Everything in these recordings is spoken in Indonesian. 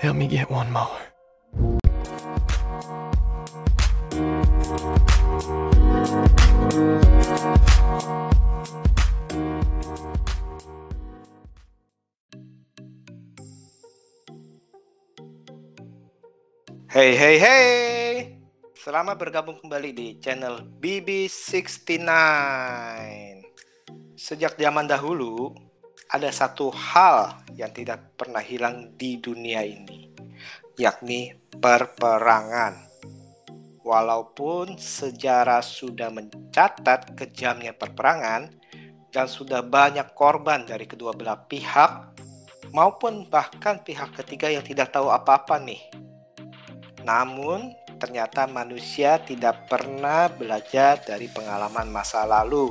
Help me get one more. Hey hey hey. Selamat bergabung kembali di channel BB69. Sejak zaman dahulu ada satu hal yang tidak pernah hilang di dunia ini, yakni perperangan. Walaupun sejarah sudah mencatat kejamnya perperangan dan sudah banyak korban dari kedua belah pihak maupun bahkan pihak ketiga yang tidak tahu apa-apa nih. Namun, ternyata manusia tidak pernah belajar dari pengalaman masa lalu.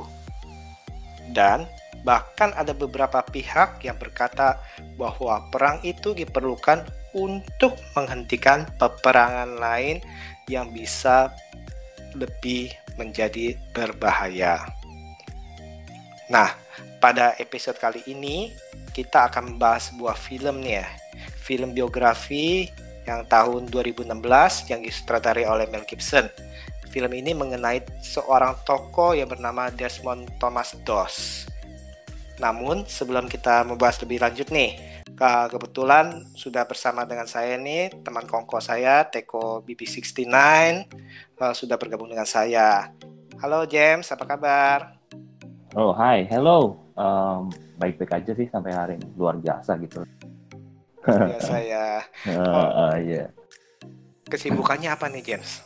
Dan bahkan ada beberapa pihak yang berkata bahwa perang itu diperlukan untuk menghentikan peperangan lain yang bisa lebih menjadi berbahaya. Nah, pada episode kali ini kita akan membahas sebuah film nih ya. Film biografi yang tahun 2016 yang disutradarai oleh Mel Gibson. Film ini mengenai seorang tokoh yang bernama Desmond Thomas Doss. Namun sebelum kita membahas lebih lanjut nih, kebetulan sudah bersama dengan saya nih teman kongko saya Teko BB69 uh, sudah bergabung dengan saya. Halo James, apa kabar? Oh, hai, hello. Um, baik-baik aja sih sampai hari ini, luar biasa gitu. Biasa ya. Uh, uh, yeah. Kesibukannya apa nih James?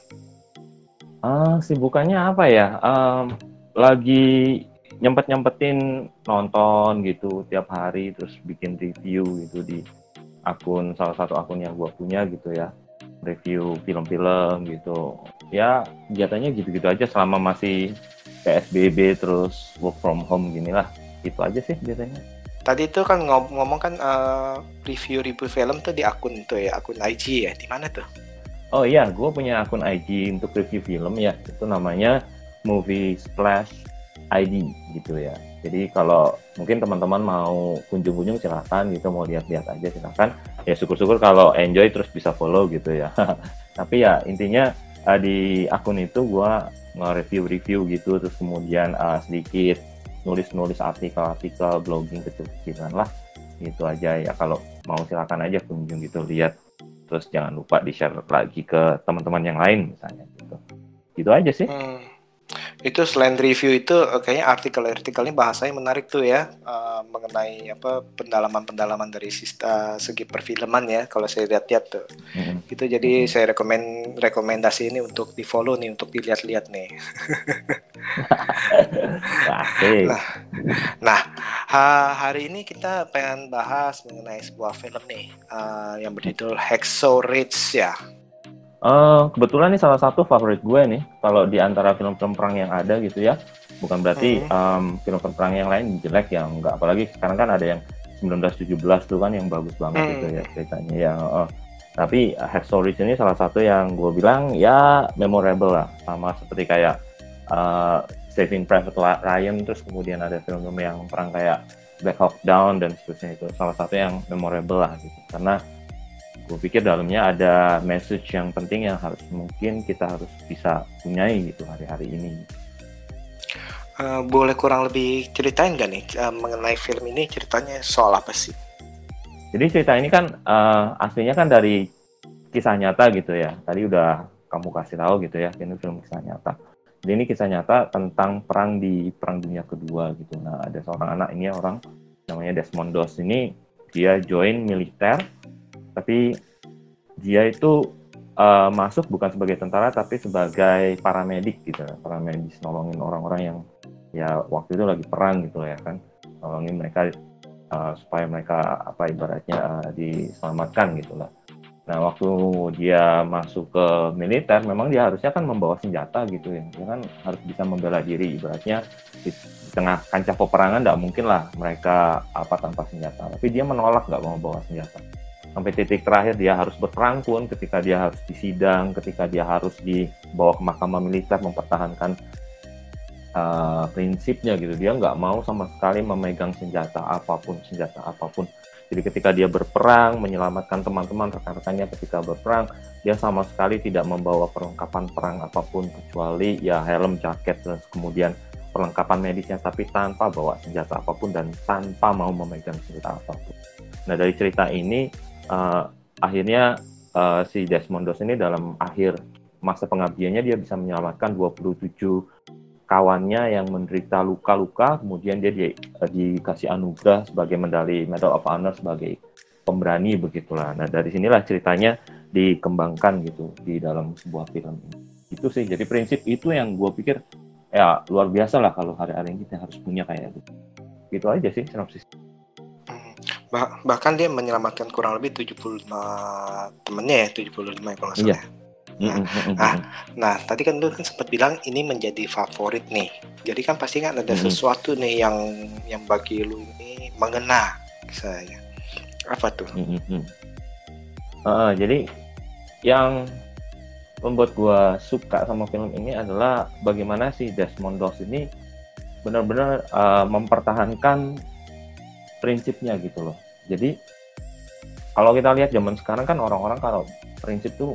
Uh, sibukannya apa ya? Um, lagi nyempet-nyempetin nonton gitu tiap hari, terus bikin review gitu di akun salah satu akun yang gue punya gitu ya, review film-film gitu. Ya kegiatannya gitu-gitu aja selama masih PSBB terus work from home gini lah. Itu aja sih biasanya. Tadi itu kan ngom ngomong kan uh, review-review film tuh di akun tuh ya, akun IG ya. Di mana tuh? Oh iya, gue punya akun IG untuk review film ya. Itu namanya Movie Splash ID gitu ya. Jadi kalau mungkin teman-teman mau kunjung-kunjung silahkan gitu, mau lihat-lihat aja silahkan. Ya syukur-syukur kalau enjoy terus bisa follow gitu ya. Tapi ya intinya uh, di akun itu gue nge-review-review gitu, terus kemudian uh, sedikit nulis-nulis artikel-artikel blogging kecil-kecilan lah gitu aja ya kalau mau silakan aja kunjung gitu lihat terus jangan lupa di share lagi ke teman-teman yang lain misalnya gitu gitu aja sih hmm. Itu selain review itu kayaknya artikel-artikelnya bahasanya menarik tuh ya uh, mengenai apa pendalaman-pendalaman dari sista, segi perfilman ya kalau saya lihat-lihat tuh. Mm-hmm. Itu jadi mm-hmm. saya rekomend rekomendasi ini untuk di follow nih untuk dilihat-lihat nih. nah, nah hari ini kita pengen bahas mengenai sebuah film nih uh, yang berjudul Hacksaw Ridge ya. Uh, kebetulan ini salah satu favorit gue nih kalau di antara film-film perang yang ada gitu ya. Bukan berarti um, film perang yang lain jelek ya, enggak. Apalagi sekarang kan ada yang 1917 tuh kan yang bagus banget hmm. gitu ya ceritanya ya. Uh, tapi Hacksaw Ridge ini salah satu yang gue bilang ya memorable lah, sama seperti kayak uh, Saving Private Ryan, terus kemudian ada film-film yang perang kayak Black Hawk Down dan seterusnya itu salah satu yang memorable lah gitu. Karena gue pikir dalamnya ada message yang penting yang harus mungkin kita harus bisa punyai gitu hari-hari ini. Uh, boleh kurang lebih ceritain gak nih uh, mengenai film ini ceritanya soal apa sih? Jadi cerita ini kan uh, aslinya kan dari kisah nyata gitu ya. Tadi udah kamu kasih tahu gitu ya, ini film kisah nyata. Jadi ini kisah nyata tentang perang di Perang Dunia Kedua gitu. Nah ada seorang anak ini orang namanya Desmond Doss ini dia join militer tapi dia itu uh, masuk bukan sebagai tentara tapi sebagai paramedik gitu. Paramedis nolongin orang-orang yang ya waktu itu lagi perang gitu ya kan. Nolongin mereka uh, supaya mereka apa ibaratnya uh, diselamatkan gitu lah. Nah waktu dia masuk ke militer memang dia harusnya kan membawa senjata gitu ya. Dia kan harus bisa membela diri. Ibaratnya di, di tengah kancah peperangan tidak mungkin lah mereka apa tanpa senjata. Tapi dia menolak nggak mau bawa senjata sampai titik terakhir dia harus berperang pun ketika dia harus disidang, ketika dia harus dibawa ke mahkamah militer mempertahankan uh, prinsipnya gitu. Dia nggak mau sama sekali memegang senjata apa pun senjata apa pun. Jadi ketika dia berperang menyelamatkan teman-teman rekan-rekannya ketika berperang dia sama sekali tidak membawa perlengkapan perang apa pun kecuali ya helm jaket dan kemudian perlengkapan medisnya tapi tanpa bawa senjata apa pun dan tanpa mau memegang senjata apa pun. Nah dari cerita ini uh, akhirnya uh, si Desmond Doss ini dalam akhir masa pengabdiannya dia bisa menyelamatkan 27 kawannya yang menderita luka-luka, kemudian dia di, uh, dikasih anugerah sebagai medali Medal of Honor sebagai pemberani begitulah. Nah dari sinilah ceritanya dikembangkan gitu di dalam sebuah film. Itu sih, jadi prinsip itu yang gue pikir ya luar biasa lah kalau hari-hari ini kita harus punya kayak gitu. Gitu aja sih sinopsis bah bahkan dia menyelamatkan kurang lebih 75 temennya ya 75 ya kalau nggak salah. Iya. Nah, nah, nah, tadi kan lu kan sempat bilang ini menjadi favorit nih. Jadi kan pasti kan ada sesuatu nih yang yang bagi lu ini mengena saya. Apa tuh? Uh, jadi yang membuat gua suka sama film ini adalah bagaimana si Desmond Doss ini benar-benar uh, mempertahankan prinsipnya gitu loh. Jadi kalau kita lihat zaman sekarang kan orang-orang kalau prinsip tuh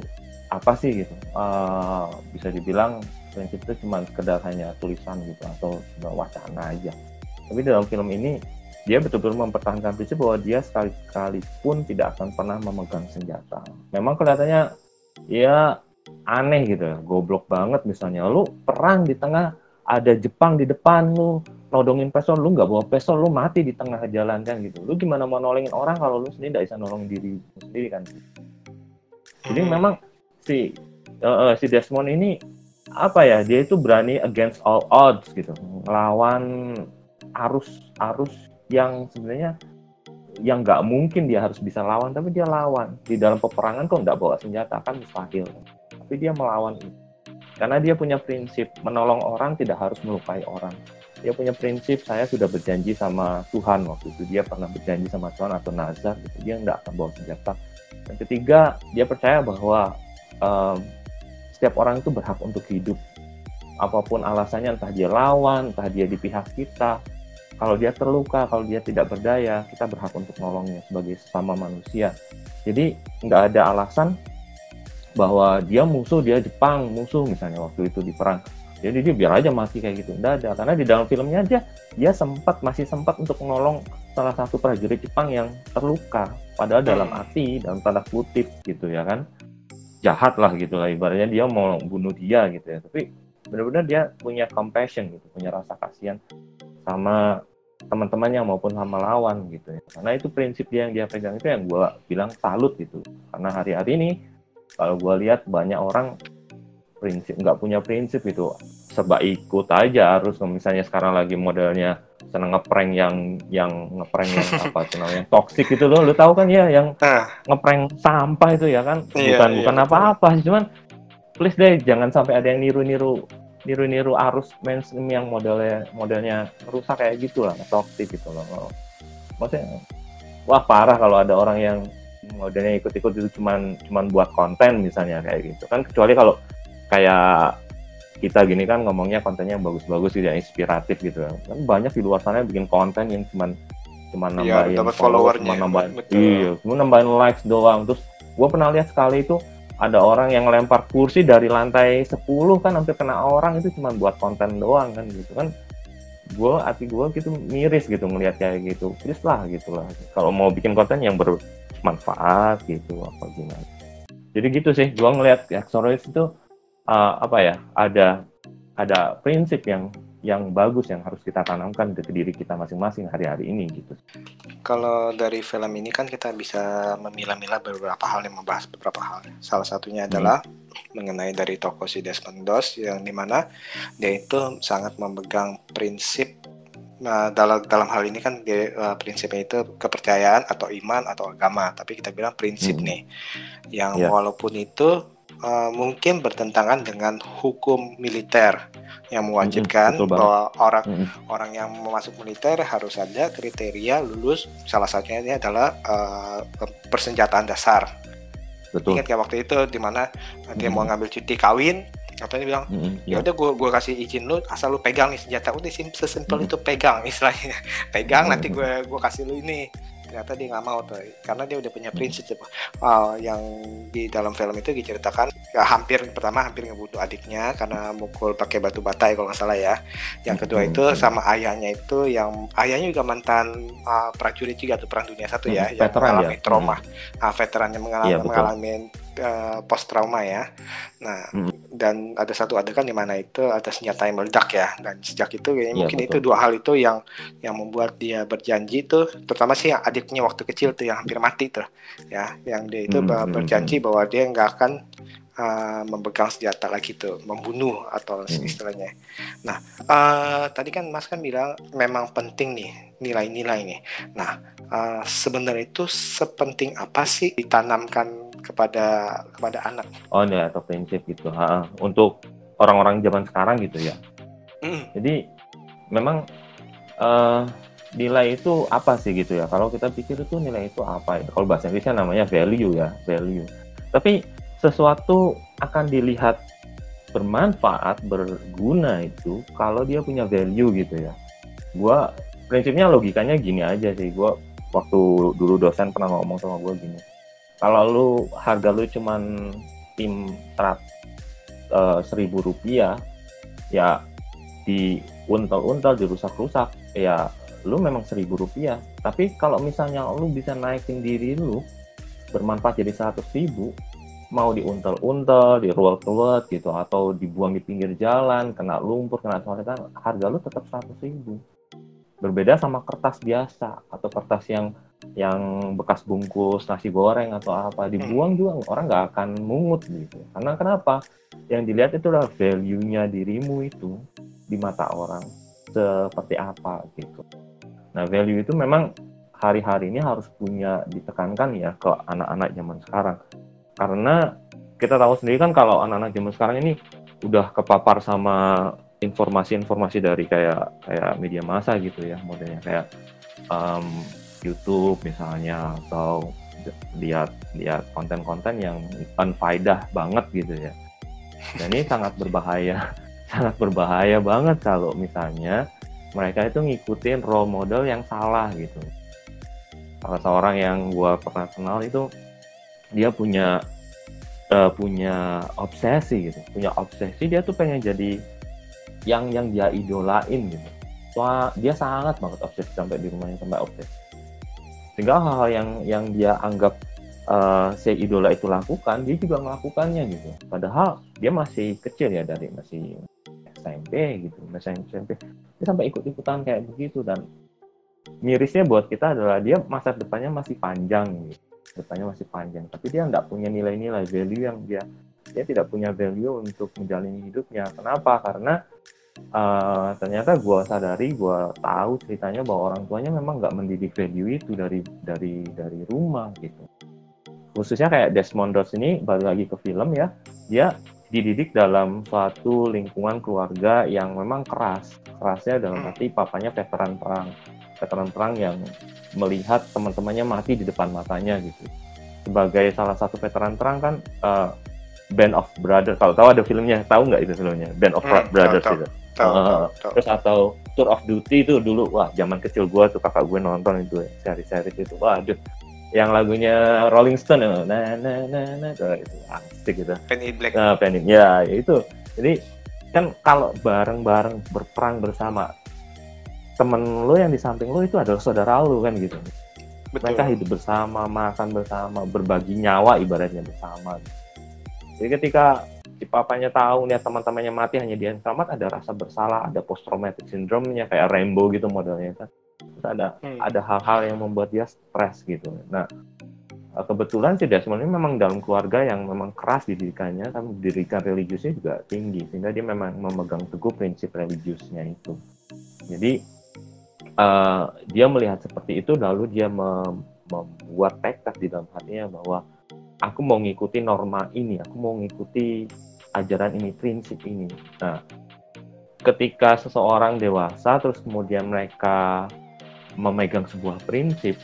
apa sih gitu, uh, bisa dibilang prinsip itu cuma sekedar hanya tulisan gitu atau cuma wacana aja. Tapi dalam film ini dia betul-betul mempertahankan prinsip bahwa dia sekali-kali pun tidak akan pernah memegang senjata. Memang kelihatannya ya aneh gitu, goblok banget misalnya. Lu perang di tengah ada Jepang di depan lu, nodongin pistol lu nggak bawa pistol lu mati di tengah jalan kan gitu. Lu gimana mau nolongin orang kalau lu sendiri nggak bisa nolongin diri sendiri kan? Jadi hmm. memang si uh, uh, si Desmond ini apa ya dia itu berani against all odds gitu. Lawan arus arus yang sebenarnya yang nggak mungkin dia harus bisa lawan tapi dia lawan. Di dalam peperangan kok nggak bawa senjata kan mustahil. Tapi dia melawan. Itu karena dia punya prinsip menolong orang tidak harus melukai orang dia punya prinsip saya sudah berjanji sama Tuhan. Waktu itu dia pernah berjanji sama Tuhan atau nazar gitu. Dia nggak akan bawa senjata. Dan ketiga dia percaya bahwa um, setiap orang itu berhak untuk hidup. Apa pun alasannya entah dia lawan entah dia di pihak kita kalau dia terluka kalau dia tidak berdaya kita berhak untuk nolongnya sebagai sesama manusia. Jadi nggak ada alasan bahwa dia musuh dia Jepang musuh misalnya waktu itu di perang jadi dia biar aja mati kayak gitu. Tidak ada karena di dalam filmnya aja dia sempat masih sempat untuk menolong salah satu prajurit Jepang yang terluka. Padahal dalam hmm. arti dalam tanda kutip gitu ya kan. Jahat lah gitu lah ibaratnya dia mau bunuh dia gitu ya. Tapi benar-benar dia punya compassion gitu punya rasa kasihan sama teman-temannya maupun sama lawan gitu ya. Karena itu prinsip dia yang dia pegang itu yang gue bilang salut gitu. Karena hari-hari ini kalau gue lihat banyak orang prinsip nggak punya prinsip itu serba ikut aja. Harus misalnya sekarang lagi modelnya seneng ngeprank yang yang ngeprank yang apa tuh namanya toxic itu loh. Lu tahu kan ya yang ah. ngeprank sampah itu ya kan? Iya, bukan iya, bukan apa-apa cuman please deh jangan sampai ada yang niru-niru niru-niru arus mainstream yang modelnya modelnya rusak kayak gitu lah toxic gitu loh. Maksudnya wah parah kalau ada orang yang modelnya ikut-ikut itu cuman cuman buat konten misalnya kayak gitu. Kan kecuali kalau kayak kita gini kan ngomongnya kontennya bagus-bagus gitu ya inspiratif gitu kan. Banyak di luar sana yang bikin konten yang cuman cuman iya, nambahin ya, follower, cuma nambahin iya cuma nambahin likes doang. Terus gue pernah lihat sekali itu ada orang yang lempar kursi dari lantai 10 kan hampir kena orang itu cuma buat konten doang kan gitu kan. Gue hati gue gitu miris gitu ngelihat kayak gitu. Please lah gitu lah. Kalau mau bikin konten yang bermanfaat gitu apa gimana. Jadi gitu sih gue ngelihat Exorcist itu uh, apa ya ada ada prinsip yang yang bagus yang harus kita tanamkan ke diri kita masing-masing hari-hari ini gitu. Kalau dari film ini kan kita bisa memilah-milah beberapa hal yang membahas beberapa hal. Salah satunya hmm. adalah hmm. mengenai dari tokoh si Desmond Doss yang di mana dia itu sangat memegang prinsip Nah, dalam dalam hal ini kan dia, uh, prinsipnya itu kepercayaan atau iman atau agama, tapi kita bilang prinsip hmm. nih, yang yeah. walaupun itu uh, mungkin bertentangan dengan hukum militer yang mewajibkan hmm, bahwa orang hmm. orang yang masuk militer harus ada kriteria lulus salah satunya ini adalah uh, persenjataan dasar. Betul. Ingat ya waktu itu di mana hmm. dia mau ngambil cuti kawin dia bilang mm-hmm, ya udah gue gue kasih izin lu asal lu pegang nih senjata udah sesimpel mm-hmm. itu pegang istilahnya pegang mm-hmm. nanti gue gue kasih lu ini ternyata dia nggak mau tuh karena dia udah punya prinsip uh, yang di dalam film itu diceritakan ya, hampir pertama hampir ngebunuh adiknya karena mukul pakai batu batai kalau nggak salah ya. Yang kedua itu sama ayahnya itu yang ayahnya juga mantan uh, prajurit juga tuh perang dunia satu ya hmm, yang mengalami ya? trauma. Hmm. uh, veteran yang mengalami, ya, mengalami uh, post trauma ya nah hmm dan ada satu adegan di mana itu ada senjata yang meledak ya dan sejak itu ya, mungkin betul. itu dua hal itu yang yang membuat dia berjanji tuh terutama sih yang adiknya waktu kecil tuh yang hampir mati tuh ya yang dia itu hmm, hmm, hmm. berjanji hmm. bahwa dia nggak akan uh, memegang senjata lagi tuh membunuh atau hmm. istilahnya nah uh, tadi kan mas kan bilang memang penting nih nilai-nilai nih nah uh, sebenarnya itu sepenting apa sih ditanamkan kepada kepada anak. Oh ya atau prinsip gitu. Ha, untuk orang-orang zaman sekarang gitu ya. Mm. Jadi memang uh, nilai itu apa sih gitu ya? Kalau kita pikir itu nilai itu apa ya? Kalau bahasa Inggrisnya namanya value ya, value. Tapi sesuatu akan dilihat bermanfaat, berguna itu kalau dia punya value gitu ya. Gua prinsipnya logikanya gini aja sih. Gua waktu dulu dosen pernah ngomong sama gue gini kalau lu harga lu cuman tim serat uh, seribu rupiah ya di untel-untel dirusak-rusak ya lu memang seribu rupiah tapi kalau misalnya lu bisa naikin diri lu bermanfaat jadi seratus ribu mau diuntel-untel, diruat-ruat gitu, atau dibuang di pinggir jalan, kena lumpur, kena kan harga lu tetap seratus ribu. Berbeda sama kertas biasa atau kertas yang yang bekas bungkus nasi goreng atau apa. Dibuang hmm. juga orang nggak akan mungut gitu. Karena kenapa? Yang dilihat itu adalah value-nya dirimu itu di mata orang seperti apa gitu. Nah value itu memang hari-hari ini harus punya ditekankan ya ke anak-anak zaman sekarang karena kita tahu sendiri kan kalau anak-anak zaman sekarang ini udah kepapar sama informasi-informasi dari kayak kayak media massa gitu ya modelnya kayak um, YouTube misalnya atau lihat lihat konten-konten yang unfaedah banget gitu ya. Dan ini sangat berbahaya, sangat berbahaya banget kalau misalnya mereka itu ngikutin role model yang salah gitu. Salah seorang yang gue pernah kenal itu dia punya uh, punya obsesi gitu, punya obsesi dia tuh pengen jadi yang yang dia idolain gitu. Wah, dia sangat banget obsesi sampai di rumahnya sampai obsesi. Sehingga hal-hal yang yang dia anggap uh, si idola itu lakukan dia juga melakukannya gitu. Padahal dia masih kecil ya dari masih SMP gitu masih SMP dia sampai ikut-ikutan kayak begitu dan mirisnya buat kita adalah dia masa depannya masih panjang gitu depannya masih panjang. Tapi dia nggak punya nilai-nilai value yang dia dia tidak punya value untuk menjalani hidupnya. Kenapa? Karena uh, ternyata gue sadari gue tahu ceritanya bahwa orang tuanya memang nggak mendidik value itu dari dari dari rumah gitu. Khususnya kayak Desmond Doss ini baru lagi ke film ya dia dididik dalam suatu lingkungan keluarga yang memang keras. Kerasnya dalam arti papanya veteran perang. Veteran perang yang melihat teman-temannya mati di depan matanya gitu. Sebagai salah satu veteran perang kan uh, Band of Brothers kalau tahu ada filmnya tahu nggak itu filmnya? Band of hmm, Brothers tahu, itu. tahu, uh, tahu, tahu. terus atau Tour of Duty itu dulu wah zaman kecil gue tuh kakak gue nonton itu seri-seri itu wah aduh yang lagunya Rolling Stone ya, nah nah nah nah itu asik gitu. Penny Black. Nah Penny ya itu. Jadi kan kalau bareng-bareng berperang bersama temen lo yang di samping lo itu adalah saudara lo kan gitu Betul. mereka hidup bersama makan bersama berbagi nyawa ibaratnya bersama jadi ketika si papanya tahu nih teman-temannya mati hanya dia yang selamat ada rasa bersalah, ada post traumatic syndrome-nya kayak Rainbow gitu modelnya kan. Terus ada hmm. ada hal-hal yang membuat dia stres gitu. Nah, eh, kebetulan sih Desmond ini memang dalam keluarga yang memang keras didikannya, tapi didikan religiusnya juga tinggi sehingga dia memang memegang teguh prinsip religiusnya itu. Jadi uh, dia melihat seperti itu lalu dia mem membuat tekad di dalam hatinya bahwa aku mau ngikuti norma ini, aku mau ngikuti ajaran ini, prinsip ini. Nah, ketika seseorang dewasa terus kemudian mereka memegang sebuah prinsip,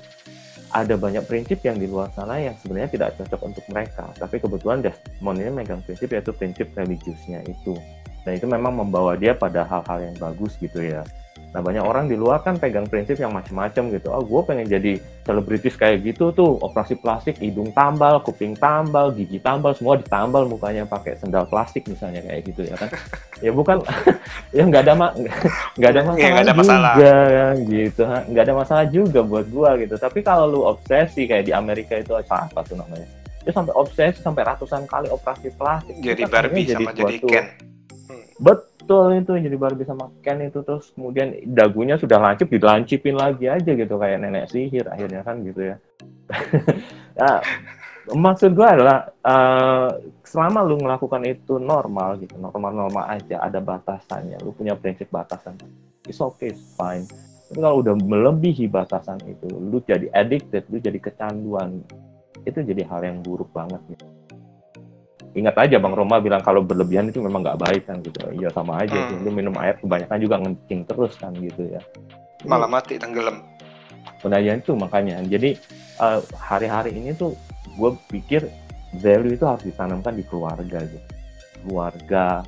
ada banyak prinsip yang di luar sana yang sebenarnya tidak cocok untuk mereka. Tapi kebetulan Desmond ini megang prinsip yaitu prinsip religiusnya itu. Dan itu memang membawa dia pada hal-hal yang bagus gitu ya. Nah banyak orang di luar kan pegang prinsip yang macam-macam gitu. Oh gue pengen jadi selebritis kayak gitu tuh, operasi plastik, hidung tambal, kuping tambal, gigi tambal, semua ditambal mukanya pakai sendal plastik misalnya kayak gitu ya kan. ya bukan, ya nggak ada ma nggak ada masalah, ya, gak ada masalah juga gitu, nggak ada masalah juga buat gue gitu. Tapi kalau lu obsesi kayak di Amerika itu apa tuh namanya? Dia sampai obsesi sampai ratusan kali operasi plastik. Jadi Barbie sama jadi Ken. Betul betul itu jadi Barbie sama Ken itu. Terus kemudian dagunya sudah lancip dilancipin lagi aja gitu. Kayak nenek sihir akhirnya kan gitu ya. Nah, maksud gue adalah uh, selama lu melakukan itu normal gitu normal-normal aja ada batasannya lu punya prinsip batasan it's okay it's fine. Tapi kalau udah melebihi batasan itu lu jadi addicted lu jadi kecanduan itu jadi hal yang buruk banget gitu ingat aja Bang Roma bilang kalau berlebihan itu memang nggak baik kan gitu. Iya sama aja hmm. Lu minum air kebanyakan juga ngencing terus kan gitu ya. Malah mati tenggelam. Penajaan itu makanya. Jadi hari eh, hari-hari ini tuh gue pikir value itu harus ditanamkan di keluarga gitu. Keluarga,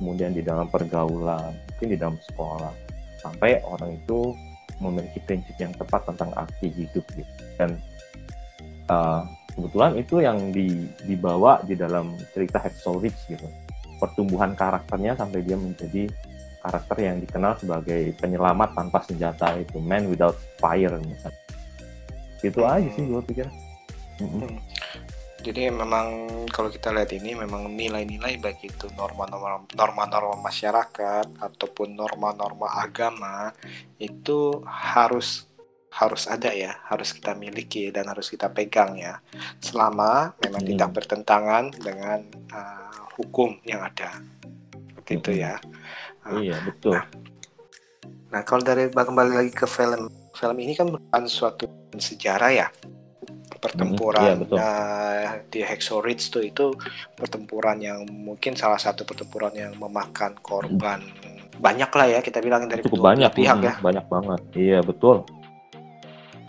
kemudian di dalam pergaulan, mungkin di dalam sekolah. Sampai orang itu memiliki prinsip yang tepat tentang arti hidup gitu. Dan uh, kebetulan itu yang di, dibawa di dalam cerita Hacksaw Ridge gitu pertumbuhan karakternya sampai dia menjadi karakter yang dikenal sebagai penyelamat tanpa senjata itu man without fire misalnya itu hmm. aja sih gue pikir hmm. jadi memang kalau kita lihat ini memang nilai-nilai baik itu norma-norma norma-norma masyarakat ataupun norma-norma agama itu harus harus ada ya, harus kita miliki dan harus kita pegang ya, selama memang hmm. tidak bertentangan dengan uh, hukum yang ada, begitu hmm. ya. Uh, iya betul. Nah, nah kalau dari kembali lagi ke film, film ini kan bukan suatu sejarah ya, pertempuran hmm, iya, uh, di Hacksaw Ridge itu itu pertempuran yang mungkin salah satu pertempuran yang memakan korban hmm. banyak lah ya kita bilang dari cukup banyak pihak hmm, ya. Banyak banget. Iya betul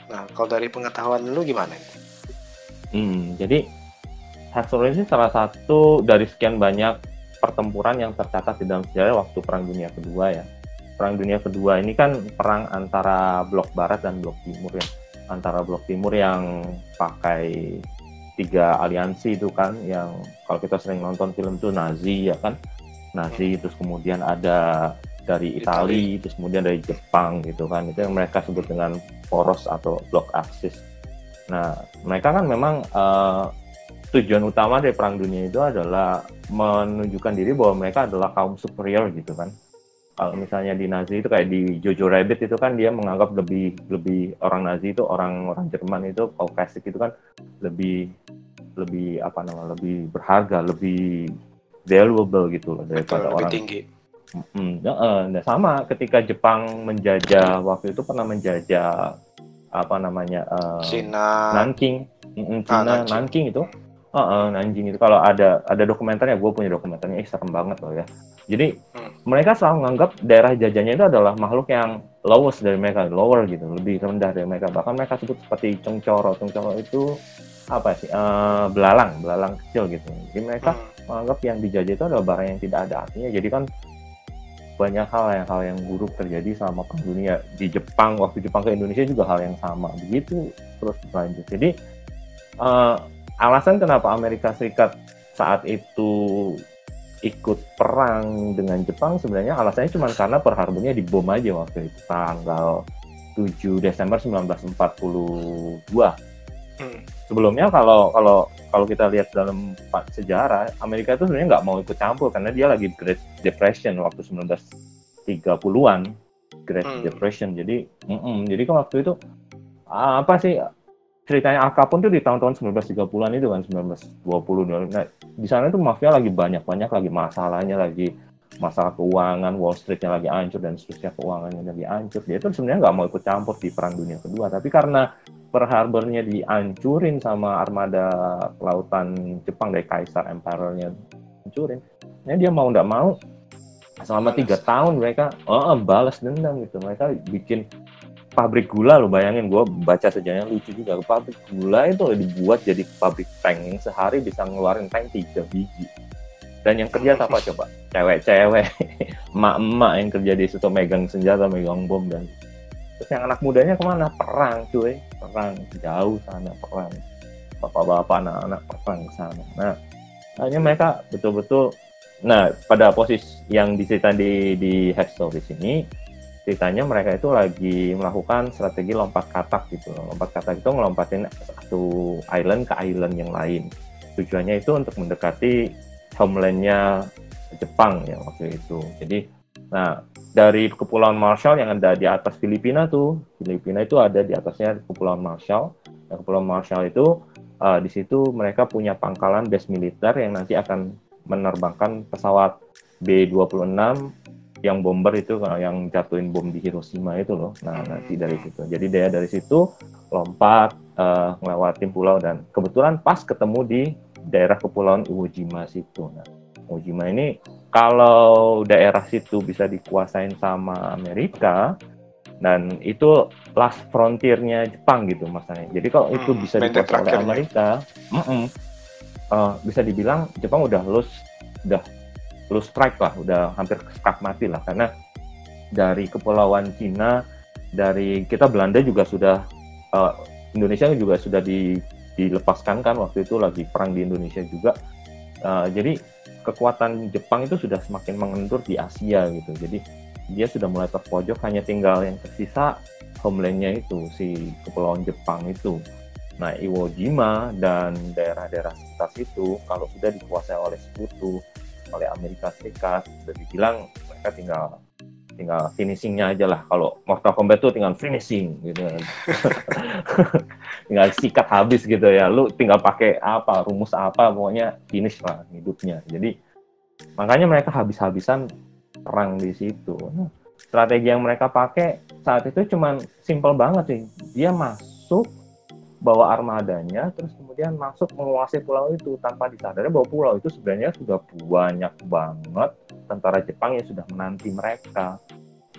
Nah, kalau dari pengetahuan lu gimana? Hmm, jadi Hacksaw ini salah satu dari sekian banyak pertempuran yang tercatat di dalam sejarah waktu Perang Dunia Kedua ya. Perang Dunia Kedua ini kan perang antara blok Barat dan blok Timur ya. Antara blok Timur yang pakai tiga aliansi itu kan, yang kalau kita sering nonton film tuh Nazi ya kan, Nazi terus kemudian ada dari Italia, terus kemudian dari Jepang gitu kan, itu yang mereka sebut dengan poros atau blok aksis. Nah, mereka kan memang uh, tujuan utama dari perang dunia itu adalah menunjukkan diri bahwa mereka adalah kaum superior gitu kan. Kalau misalnya di Nazi itu kayak di Jojo Rabbit itu kan dia menganggap lebih lebih orang Nazi itu orang orang Jerman itu Kaukasik itu kan lebih lebih apa namanya lebih berharga lebih valuable gitu loh daripada Betul, orang tinggi. Hmm, nah, sama ketika Jepang menjajah waktu itu pernah menjajah apa namanya uh, Cina Nanking, mm, Cina ah, Nanking. Nanking itu, uh, uh, Nanjing itu kalau ada ada dokumenternya, gue punya dokumenternya, eh, serem banget loh ya. Jadi hmm. mereka selalu menganggap daerah jajahnya itu adalah makhluk yang lowest dari mereka, lower gitu, lebih rendah dari mereka. Bahkan mereka sebut seperti cengcoro, cengcoro itu apa sih? Uh, belalang, belalang kecil gitu. Jadi mereka hmm. menganggap yang dijajah itu adalah barang yang tidak ada artinya. Jadi kan banyak hal yang hal yang buruk terjadi selama perang dunia di Jepang waktu Jepang ke Indonesia juga hal yang sama. Begitu terus berlanjut. Jadi uh, alasan kenapa Amerika Serikat saat itu ikut perang dengan Jepang sebenarnya alasannya cuma karena Pearl Harbornya dibom aja waktu itu tanggal 7 Desember 1942 hmm. sebelumnya kalau kalau kalau kita lihat dalam sejarah Amerika itu sebenarnya nggak mau ikut campur karena dia lagi Great Depression waktu 1930-an Great hmm. Depression jadi mm -mm, jadi kan waktu itu apa sih ceritanya Al Capone tuh di tahun-tahun 1930-an itu kan 1920 nah di sana itu mafia lagi banyak-banyak lagi masalahnya lagi masalah keuangan Wall Street-nya lagi hancur dan seterusnya keuangannya lagi hancur. Dia itu sebenarnya nggak mau ikut campur di perang dunia kedua. Tapi karena Pearl Harbornya dihancurin sama armada kelautan Jepang dari Kaisar Emperor-nya hancurin. Nah, dia mau nggak mau selama tiga tahun mereka oh, balas dendam gitu. Mereka bikin pabrik gula lo bayangin gue baca sejarahnya lucu juga. Pabrik gula itu dibuat jadi pabrik tank. Yang sehari bisa ngeluarin tank tiga biji dan yang kerja apa coba? Cewek-cewek. Emak-emak yang kerja di situ megang senjata megang bom dan terus yang anak mudanya ke mana? Perang cuy. Perang. Jauh sana perang. Bapak-bapak anak-anak perang sana. Nah hanya mereka betul-betul nah pada posisi yang diceritain di di head story sini ceritanya mereka itu lagi melakukan strategi lompat katak gitu lompat katak itu ngelompatin satu island ke island yang lain. Tujuannya itu untuk mendekati homelandnya Jepang ya waktu itu. Jadi, nah dari Kepulauan Marshall yang ada di atas Filipina tuh, Filipina itu ada di atasnya Kepulauan Marshall. Nah, Kepulauan Marshall itu uh, di situ mereka punya pangkalan base militer yang nanti akan menerbangkan pesawat B-26 yang bomber itu yang jatuhin bom di Hiroshima itu loh. Nah, nanti dari situ. Jadi dia dari situ lompat uh, pulau dan kebetulan pas ketemu di daerah kepulauan Iwo Jima situ. Nah, Iwo Jima ini kalau daerah situ bisa dikuasain sama Amerika dan itu last frontiernya Jepang gitu masanya. Jadi kalau hmm, itu bisa dikuasai oleh Amerika, mm -mm, uh, bisa dibilang Jepang udah lose, udah lose strike lah, udah hampir stuck mati lah karena dari kepulauan Cina, dari kita Belanda juga sudah uh, Indonesia juga sudah di dilepaskan kan waktu itu lagi perang di Indonesia juga. Uh, jadi kekuatan Jepang itu sudah semakin mengendur di Asia gitu. Jadi dia sudah mulai terpojok hanya tinggal yang tersisa homelandnya itu si kepulauan Jepang itu. Nah Iwo Jima dan daerah-daerah sekitar situ kalau sudah dikuasai oleh sekutu oleh Amerika Serikat sudah dibilang mereka tinggal tinggal finishingnya aja lah. Kalau Mortal Kombat tuh tinggal finishing gitu. Kan. tinggal sikat habis gitu ya. Lu tinggal pakai apa, rumus apa, pokoknya finish lah hidupnya. Jadi makanya mereka habis-habisan perang di situ. Nah, strategi yang mereka pakai saat itu cuman simple banget sih. Dia masuk bawa armadanya, terus kemudian masuk menguasai pulau itu tanpa disadari bahwa pulau itu sebenarnya sudah banyak banget tentara Jepang yang sudah menanti mereka.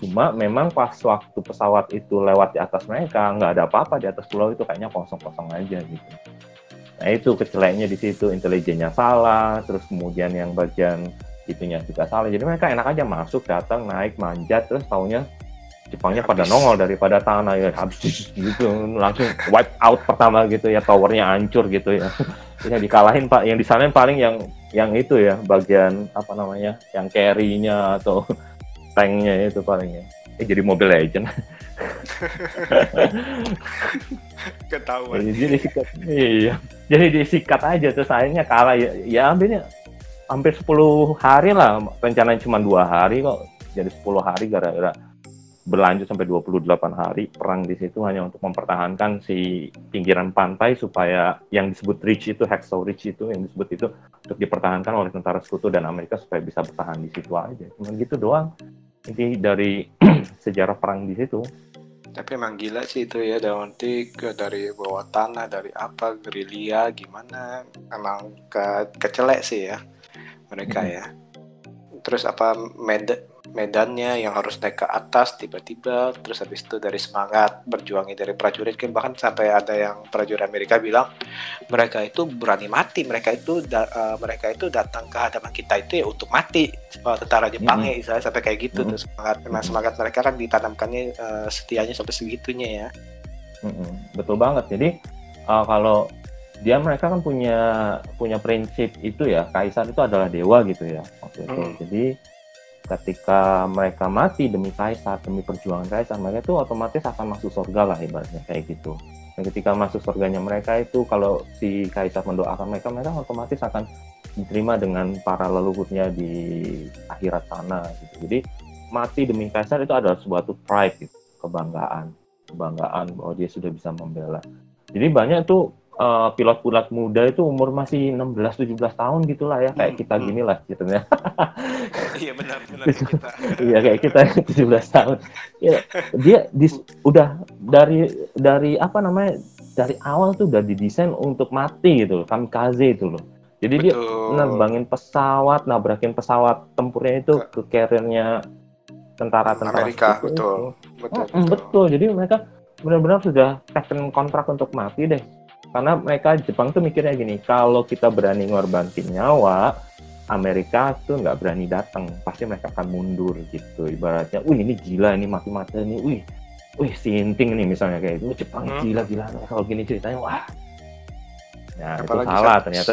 Cuma memang pas waktu pesawat itu lewat di atas mereka, nggak ada apa-apa di atas pulau itu kayaknya kosong-kosong aja gitu. Nah itu keceleknya di situ, intelijennya salah, terus kemudian yang bagian itunya juga salah. Jadi mereka enak aja masuk, datang, naik, manjat, terus taunya Jepangnya pada nongol daripada tanah ya. Habis gitu langsung wipe out pertama gitu ya towernya hancur gitu ya. yang dikalahin pak, yang disalahin paling yang yang itu ya bagian apa namanya yang carry-nya atau tanknya itu palingnya eh jadi mobil legend. Ketahuan. Jadi disikat iya. Jadi disikat aja terus akhirnya kalah ya. Ya hampirnya hampir 10 hari lah rencananya cuma dua hari kok. Jadi 10 hari gara-gara berlanjut sampai 28 hari perang di situ hanya untuk mempertahankan si pinggiran pantai supaya yang disebut Ridge itu Hacksaw Ridge itu yang disebut itu untuk dipertahankan oleh tentara sekutu dan Amerika supaya bisa bertahan di situ aja. Cuma gitu doang. Ini dari sejarah perang di situ tapi emang gila sih itu ya nanti ke dari bawah tanah dari apa gerilya gimana? Emang ke kecelek sih ya mereka ya. Terus apa med medannya yang harus naik ke atas tiba-tiba terus habis itu dari semangat berjuangnya dari prajurit kan bahkan sampai ada yang prajurit Amerika bilang mereka itu berani mati mereka itu da, uh, mereka itu datang ke hadapan kita itu ya untuk mati uh, tentara Jepang mm -hmm. sampai kayak gitu mm -hmm. tuh semangat memang semangat mereka kan ditanamkannya uh, setianya sampai segitunya ya mm -hmm. betul banget jadi uh, kalau dia mereka kan punya punya prinsip itu ya kaisar itu adalah dewa gitu ya waktu itu mm. jadi ketika mereka mati demi kaisar, demi perjuangan kaisar, mereka itu otomatis akan masuk surga lah ibaratnya kayak gitu. Dan ketika masuk surganya mereka itu kalau si kaisar mendoakan mereka, mereka otomatis akan diterima dengan para leluhurnya di akhirat sana gitu. Jadi mati demi kaisar itu adalah suatu pride gitu, kebanggaan, kebanggaan bahwa dia sudah bisa membela. Jadi banyak tuh uh, pilot-pilot muda itu umur masih 16 17 tahun gitulah ya kayak hmm, kita hmm. gini lah ceritanya. iya benar benar kita. iya kayak kita 17 tahun. Ya, dia dis, udah dari dari apa namanya? dari awal tuh udah didesain untuk mati gitu loh, kamikaze itu loh. Jadi Betul. dia nerbangin pesawat, nabrakin pesawat tempurnya itu ke, ke carrier tentara-tentara Amerika betul betul, Oh, mm, betul. Jadi mereka benar-benar sudah taken kontrak untuk mati deh. Karena mereka Jepang tuh mikirnya gini, kalau kita berani ngorbanin nyawa, Amerika tuh nggak berani datang. Pasti mereka akan mundur gitu. Ibaratnya, wih ini gila ini mati-mati ini, wih, wih sinting nih misalnya kayak itu. Jepang Hmm. gila-gila kalau gini ceritanya, wah. Nah itu Apalagi salah saat- ternyata.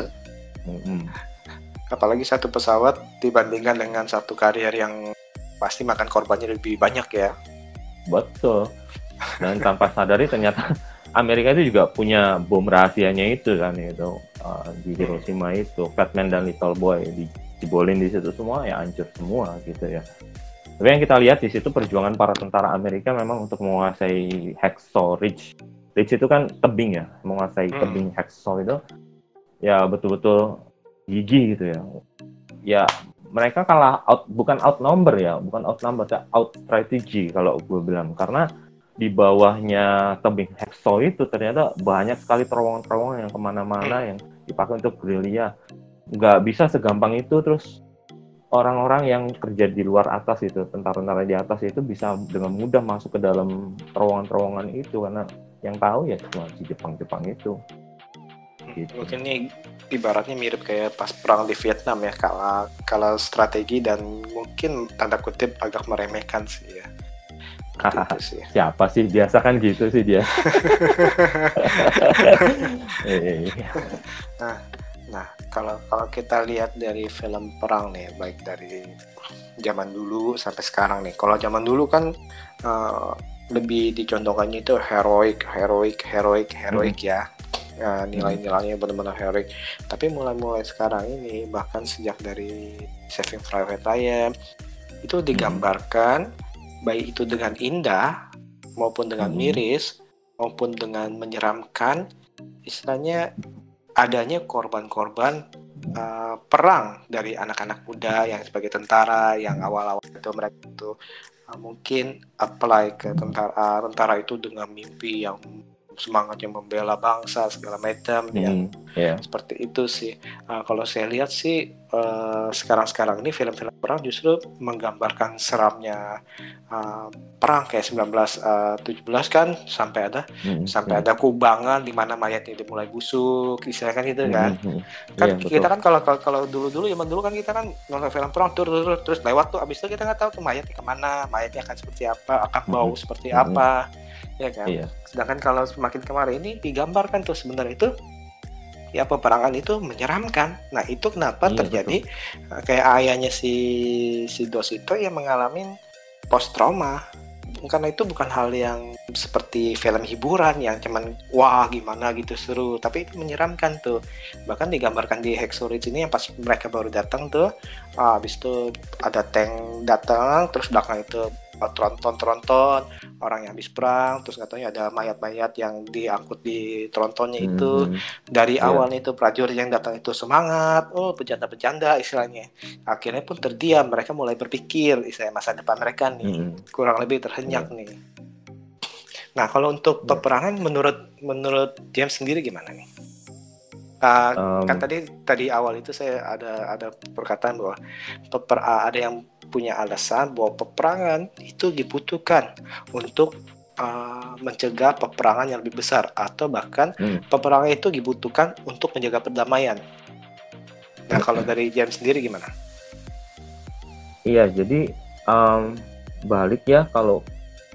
Mm-mm. apalagi satu pesawat dibandingkan dengan satu karier yang pasti makan korbannya lebih banyak ya Betul. Dan tanpa sadari ternyata Amerika itu juga punya bom rahasianya itu kan itu uh, di Hiroshima itu Batman dan Little Boy dijebolin di situ semua ya hancur semua gitu ya. Tapi yang kita lihat di situ perjuangan para tentara Amerika memang untuk menguasai Hacksaw Ridge. Ridge itu kan tebing ya, menguasai Hmm. tebing Hacksaw itu ya betul-betul gigih gitu ya. Ya mereka kalah out bukan outnumber ya, bukan outnumber, tapi out strategy kalau gue bilang karena di bawahnya tebing Hacksaw itu ternyata banyak sekali terowongan-terowongan yang ke mana-mana yang dipakai untuk gerilya. Nggak bisa segampang itu terus orang-orang yang kerja di luar atas itu, tentara-tentara di atas itu bisa dengan mudah masuk ke dalam terowongan-terowongan itu karena yang tahu ya cuma si Jepang-Jepang itu. Gitu. mungkin ini ibaratnya mirip kayak pas perang di Vietnam ya kalah kalah strategi dan mungkin tanda kutip agak meremehkan sih ya Seperti itu sih Siapa sih biasa kan gitu sih dia. Eh, Nah, kalau kalau kita lihat dari film perang nih, baik dari zaman dulu sampai sekarang nih. Kalau zaman dulu kan eh, lebih dicontohkannya itu heroik, heroik, heroik, heroik ya. Eh, nilai-nilainya benar-benar heroik. Tapi mulai-mulai sekarang ini, bahkan sejak dari Saving Private Ryan, itu digambarkan baik itu dengan indah maupun dengan Hmm. miris maupun dengan menyeramkan, istilahnya adanya korban-korban uh, perang dari anak-anak muda yang sebagai tentara yang awal-awal itu mereka itu uh, mungkin apply ke tentara uh, tentara itu dengan mimpi yang semangatnya membela bangsa segala macam ya hmm, ya. seperti itu sih Uh, kalau saya lihat sih uh, sekarang-sekarang ini film-film perang justru menggambarkan seramnya uh, perang kayak 1917 kan sampai ada Hmm, sampai ada kubangan di mana mayatnya itu mulai busuk istilahnya kan itu hmm, kan hmm, hmm. kan Iya, kita betul. kan kalau kalau, kalau dulu dulu zaman dulu kan kita kan nonton film perang terus terus, terus lewat tuh abis itu kita nggak tahu tuh mayatnya ke mana mayatnya akan seperti apa akan bau Mhm. seperti Mhm. apa ya kan? Iya. sedangkan kalau semakin kemarin ini digambarkan tuh sebenarnya itu ya peperangan itu menyeramkan. Nah itu kenapa Iya, terjadi? uh, kayak ayahnya si si Dos itu yang mengalami post trauma karena itu bukan hal yang seperti film hiburan yang cuman wah gimana gitu seru. Tapi itu menyeramkan tuh. Bahkan digambarkan di Hexorage ini yang pas mereka baru datang tuh ah, habis itu ada tank datang terus belakang itu tronton tronton orang yang habis perang terus katanya ada mayat-mayat yang diangkut di trontonnya itu. Hmm, dari Iya. awalnya itu prajurit yang datang itu semangat oh bercanda-bercanda istilahnya. Akhirnya pun terdiam mereka mulai berpikir istilahnya masa depan mereka nih hmm. kurang lebih terhenyak nih. Nah kalau untuk Iya. peperangan menurut menurut James sendiri gimana nih? Ah, Um, kan tadi tadi awal itu saya ada ada perkataan bahwa peper, ah, ada yang punya alasan bahwa peperangan itu dibutuhkan untuk ah, mencegah peperangan yang lebih besar atau bahkan Hmm. peperangan itu dibutuhkan untuk menjaga perdamaian. Nah kalau dari James sendiri gimana? Iya, jadi em, balik ya kalau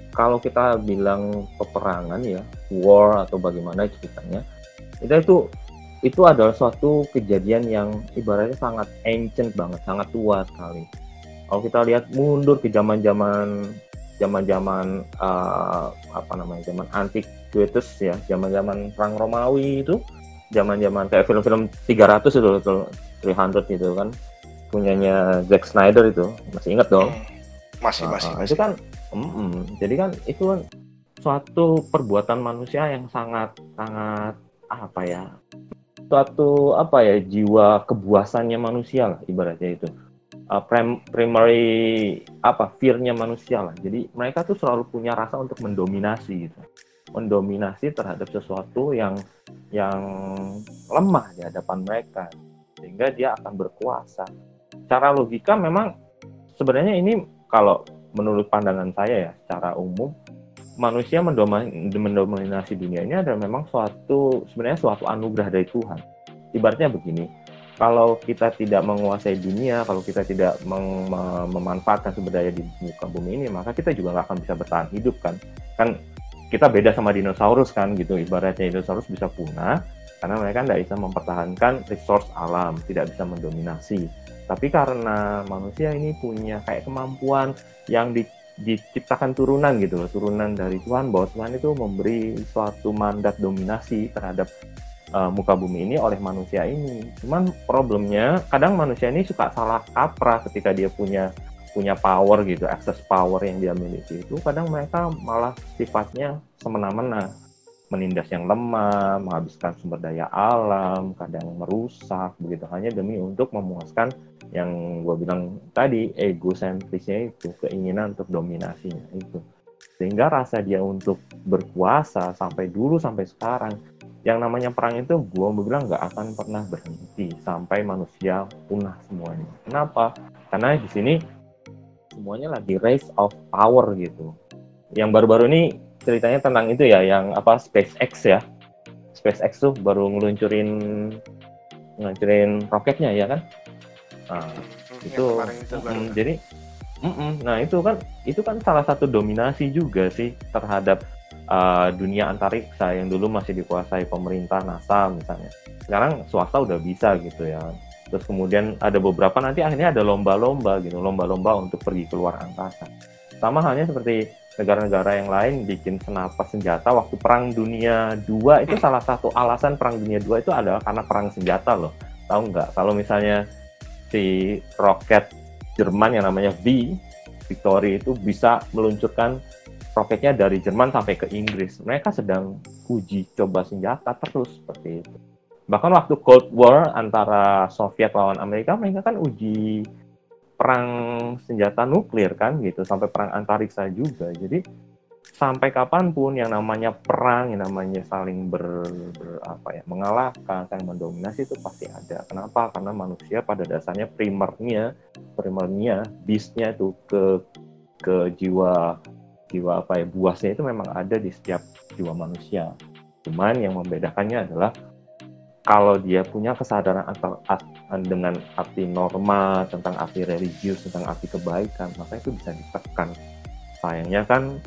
kalau kita bilang peperangan ya, war atau bagaimana ceritanya, itu itu itu adalah suatu kejadian yang ibaratnya sangat ancient banget, sangat tua sekali. Kalau kita lihat mundur ke zaman-zaman zaman-zaman eh, apa namanya zaman antiquities ya, zaman-zaman perang Romawi itu, zaman-zaman kayak film-film 300 itu, itu 300 gitu kan, punyanya Zack Snyder itu masih ingat dong Hmm, Masih Nah, masih nah, masih. itu kan mm-mm. jadi kan itu kan suatu perbuatan manusia yang sangat sangat apa ya suatu apa ya jiwa kebuasannya manusia lah ibaratnya itu Uh, prim- primary apa fear-nya manusia lah jadi mereka tuh selalu punya rasa untuk mendominasi gitu mendominasi terhadap sesuatu yang yang lemah di hadapan mereka sehingga dia akan berkuasa. Secara logika memang sebenarnya ini kalau menurut pandangan saya ya secara umum manusia mendominasi dunia ini adalah memang suatu sebenarnya suatu anugerah dari Tuhan. Ibaratnya begini, kalau kita tidak menguasai dunia, kalau kita tidak mem memanfaatkan sumber daya di muka bumi ini, maka kita juga nggak akan bisa bertahan hidup kan. Kan kita beda sama dinosaurus kan gitu, ibaratnya dinosaurus bisa punah karena mereka tidak bisa mempertahankan resource alam, tidak bisa mendominasi. Tapi karena manusia ini punya kayak kemampuan yang di diciptakan turunan gitu loh, turunan dari Tuhan bahwa Tuhan itu memberi suatu mandat dominasi terhadap uh, muka bumi ini oleh manusia ini. Cuman problemnya kadang manusia ini suka salah kaprah ketika dia punya punya power gitu, access power yang dia miliki itu kadang mereka malah sifatnya semena-mena. Menindas yang lemah, menghabiskan sumber daya alam, kadang merusak begitu. Hanya demi untuk memuaskan yang gue bilang tadi egosentrisnya itu keinginan untuk dominasinya itu. Sehingga rasa dia untuk berkuasa sampai dulu sampai sekarang yang namanya perang itu gue bilang nggak akan pernah berhenti sampai manusia punah semuanya. Kenapa? Karena di sini semuanya lagi race of power gitu. Yang baru-baru ini ceritanya tentang itu ya yang apa SpaceX ya. SpaceX tuh baru ngeluncurin ngeluncurin roketnya ya kan? Nah hmm, itu, itu mm, jadi mm -mm, nah itu kan itu kan salah satu dominasi juga sih terhadap uh, dunia antariksa yang dulu masih dikuasai pemerintah NASA misalnya. Sekarang swasta udah bisa gitu ya. Terus kemudian ada beberapa nanti akhirnya ada lomba-lomba gitu lomba-lomba untuk pergi keluar angkasa. Sama halnya seperti negara-negara yang lain bikin senapas senjata waktu perang dunia dua itu salah satu alasan perang dunia dua itu adalah karena perang senjata loh. Tahu nggak? Kalau misalnya si roket Jerman yang namanya V Victory itu bisa meluncurkan roketnya dari Jerman sampai ke Inggris. Mereka sedang uji coba senjata terus seperti itu. Bahkan waktu Cold War antara Soviet lawan Amerika, mereka kan uji perang senjata nuklir kan gitu sampai perang antariksa juga. Jadi sampai kapan pun yang namanya perang, yang namanya saling ber, ber apa ya mengalahkan, saling mendominasi itu pasti ada. Kenapa? Karena manusia pada dasarnya primernya, primernya, bisnya itu ke ke jiwa jiwa apa ya buasnya itu memang ada di setiap jiwa manusia. Cuman yang membedakannya adalah kalau dia punya kesadaran atau dengan arti norma tentang arti religius tentang arti kebaikan maka itu bisa ditekan. Sayangnya kan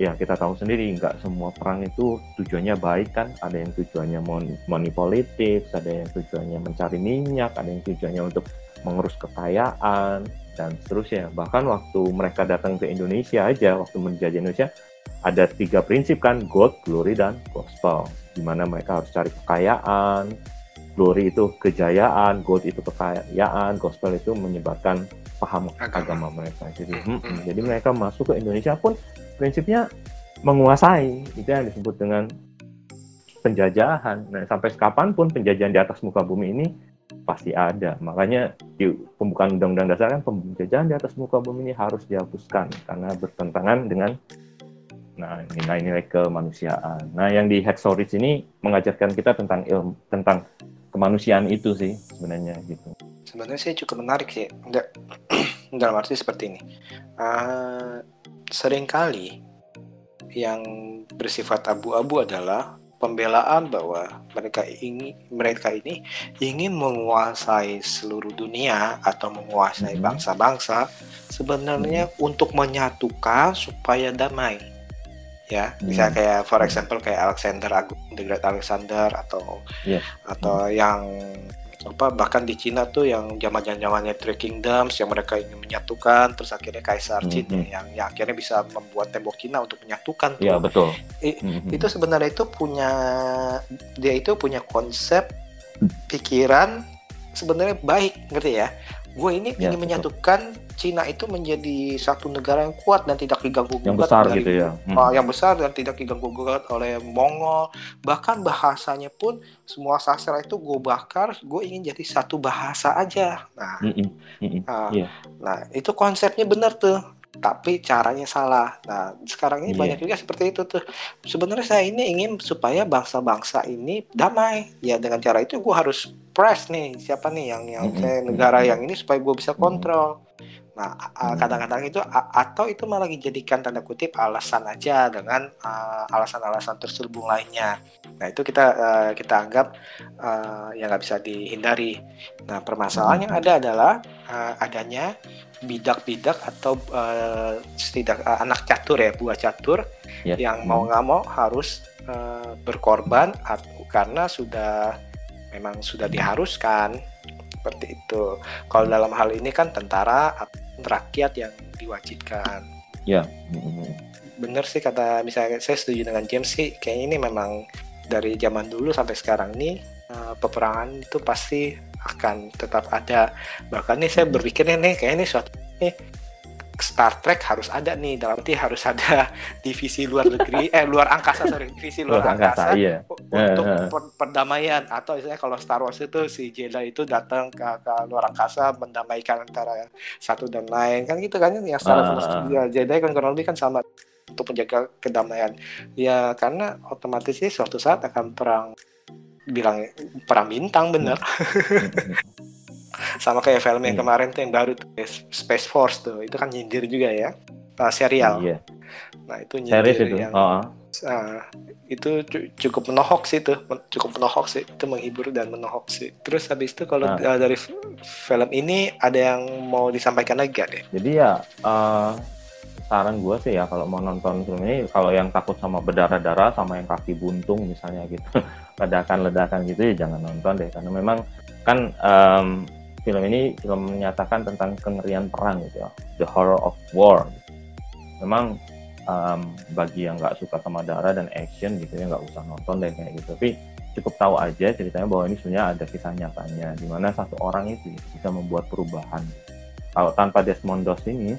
ya kita tahu sendiri nggak semua perang itu tujuannya baik kan. Ada yang tujuannya money politik ada yang tujuannya mencari minyak ada yang tujuannya untuk mengurus kekayaan dan seterusnya. Bahkan waktu mereka datang ke Indonesia aja waktu menjajah Indonesia ada tiga prinsip kan God, glory dan gospel. Di mana mereka harus cari kekayaan. Glory itu kejayaan God itu kekayaan gospel itu menyebarkan paham agama, agama mereka. Jadi hmm, hmm, jadi mereka masuk ke Indonesia pun prinsipnya menguasai. Itu yang disebut dengan penjajahan. Nah, sampai kapan pun penjajahan di atas muka bumi ini pasti ada. Makanya di pembukaan undang-undang dasar kan penjajahan di atas muka bumi ini harus dihapuskan karena bertentangan dengan nah nilai-nilai kemanusiaan. Nah, yang di Head ini mengajarkan kita tentang ilmu tentang kemanusiaan itu sih sebenarnya gitu. Sebenarnya sih cukup menarik sih. Dalam arti seperti ini. Uh, sering kali yang bersifat abu-abu adalah pembelaan bahwa mereka ingin mereka ini ingin menguasai seluruh dunia atau menguasai mm-hmm. bangsa-bangsa sebenarnya hmm. untuk menyatukan supaya damai ya bisa hmm. kayak for example kayak Alexander Agung the Great Alexander atau yeah. atau yang apa bahkan di Cina tuh yang zaman zamannya Three Kingdoms yang mereka ingin menyatukan terus akhirnya Kaisar mm -hmm. yang yang akhirnya bisa membuat tembok Cina untuk menyatukan tuh. Iya betul. I, mm -hmm. Itu sebenarnya itu punya dia itu punya konsep pikiran sebenarnya baik ngerti ya gue ini ya, ingin betul. menyatukan Cina itu menjadi satu negara yang kuat dan tidak diganggu gugat yang besar dari, gitu ya hmm. uh, yang besar dan tidak diganggu gugat oleh Mongol bahkan bahasanya pun semua sastra itu gue bakar gue ingin jadi satu bahasa aja nah mm -mm. Mm -mm. Uh, yeah. nah itu konsepnya benar tuh tapi caranya salah. Nah, sekarang ini yeah. banyak juga seperti itu tuh. Sebenarnya saya ini ingin supaya bangsa-bangsa ini damai. Ya dengan cara itu gue harus press nih siapa nih yang yang mm -hmm. negara yang ini supaya gue bisa kontrol. Nah, kadang-kadang itu atau itu malah dijadikan tanda kutip alasan aja dengan alasan-alasan terselubung lainnya. Nah, itu kita uh, kita anggap uh, yang nggak bisa dihindari. Nah, permasalahan yang ada adalah uh, adanya bidak-bidak atau uh, setidak uh, anak catur ya, buah catur yes. yang mau nggak mau harus uh, berkorban karena sudah memang sudah diharuskan seperti itu. Kalau dalam hal ini kan tentara rakyat yang diwajibkan. Ya. Bener sih kata misalnya saya setuju dengan James sih. Kayaknya ini memang dari zaman dulu sampai sekarang nih uh, peperangan itu pasti akan tetap ada. Bahkan nih saya berpikirnya nih kayak ini suatu nih Star Trek harus ada nih dalam arti harus ada divisi luar negeri eh luar angkasa sorry divisi luar, luar angkasa, angkasa iya. untuk per perdamaian. Atau misalnya kalau Star Wars itu si Jedi itu datang ke, ke luar angkasa mendamaikan antara satu dan lain. Kan gitu kan yang Star Wars uh, ya, Jedi kan kurang lebih kan sama untuk menjaga kedamaian. Ya karena otomatis sih suatu saat akan perang bilang perang bintang bener sama kayak film yang hmm. kemarin tuh yang baru tuh Space Force tuh itu kan nyindir juga ya uh, serial iya. nah itu nyindir itu. yang oh. uh, itu cukup menohok sih itu cukup menohok sih itu menghibur dan menohok sih terus habis itu kalau uh. uh, dari film ini ada yang mau disampaikan lagi gak deh jadi ya uh, saran gue sih ya kalau mau nonton film ini kalau yang takut sama berdarah-darah sama yang kaki buntung misalnya gitu ledakan-ledakan gitu ya jangan nonton deh karena memang kan um, film ini film menyatakan tentang kengerian perang gitu ya, the horror of war. Memang um, bagi yang nggak suka sama darah dan action gitu ya nggak usah nonton deh kayak gitu. Tapi cukup tahu aja ceritanya bahwa ini sebenarnya ada kisah nyatanya di mana satu orang itu bisa membuat perubahan. Kalau tanpa Desmond Doss ini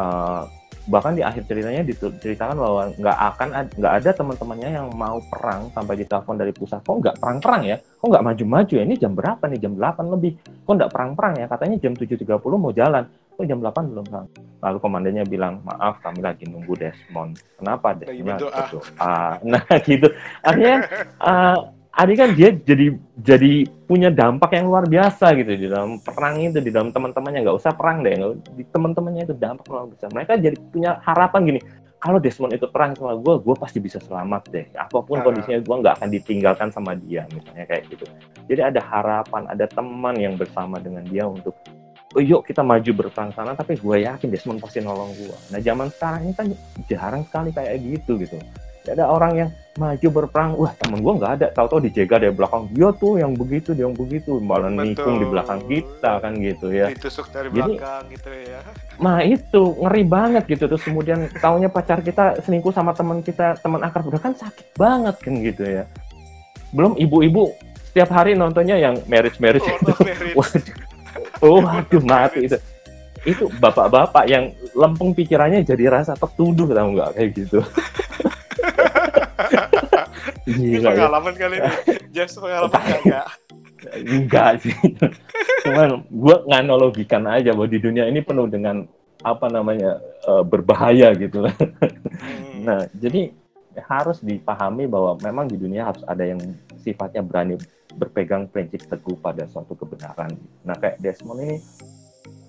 uh, bahkan di akhir ceritanya diceritakan bahwa nggak akan nggak ada teman-temannya yang mau perang sampai ditelepon dari pusat. Kok nggak perang-perang ya? Kok nggak maju-maju ya? Ini jam berapa nih? Jam 8 lebih. Kok nggak perang-perang ya? Katanya jam 7.30 mau jalan. Kok jam 8 belum perang? Lalu komandannya bilang maaf kami lagi nunggu Desmond. Kenapa Desmond? Berdoa. Nah gitu. Akhirnya uh, Adi kan dia jadi jadi punya dampak yang luar biasa gitu di dalam perang itu di dalam teman-temannya. Nggak usah perang deh di teman-temannya itu dampak luar biasa. Mereka jadi punya harapan gini kalau Desmond itu perang sama gue gue pasti bisa selamat deh. Apa pun uh. kondisinya gue nggak akan ditinggalkan sama dia misalnya kayak gitu. Jadi ada harapan ada teman yang bersama dengan dia untuk oh, yuk kita maju berperang sana tapi gue yakin Desmond pasti nolong gue nah zaman sekarang ini kan jarang sekali kayak gitu gitu ada orang yang maju berperang wah temen gue nggak ada. Tahu-tahu dijaga dari belakang. Dia tuh yang begitu dia yang begitu. Malah nikung di belakang kita kan gitu ya. Ditusuk dari Jadi, belakang gitu ya. Nah itu ngeri banget gitu. Terus kemudian tahunya pacar kita selingkuh sama teman kita teman akar udah kan sakit banget kan gitu ya. Belum ibu-ibu setiap hari nontonnya yang marriage marriage oh, itu. oh waduh mati itu. Itu bapak-bapak yang lempeng pikirannya jadi rasa tertuduh tahu nggak? Kayak gitu ini pengalaman kali ini. Just pengalaman enggak? Enggak sih. Cuman gue nganologikan aja bahwa di dunia ini penuh dengan apa namanya uh, berbahaya gitu. hmm. Nah, jadi harus dipahami bahwa memang di dunia harus ada yang sifatnya berani berpegang prinsip teguh pada suatu kebenaran. Nah, kayak Desmond ini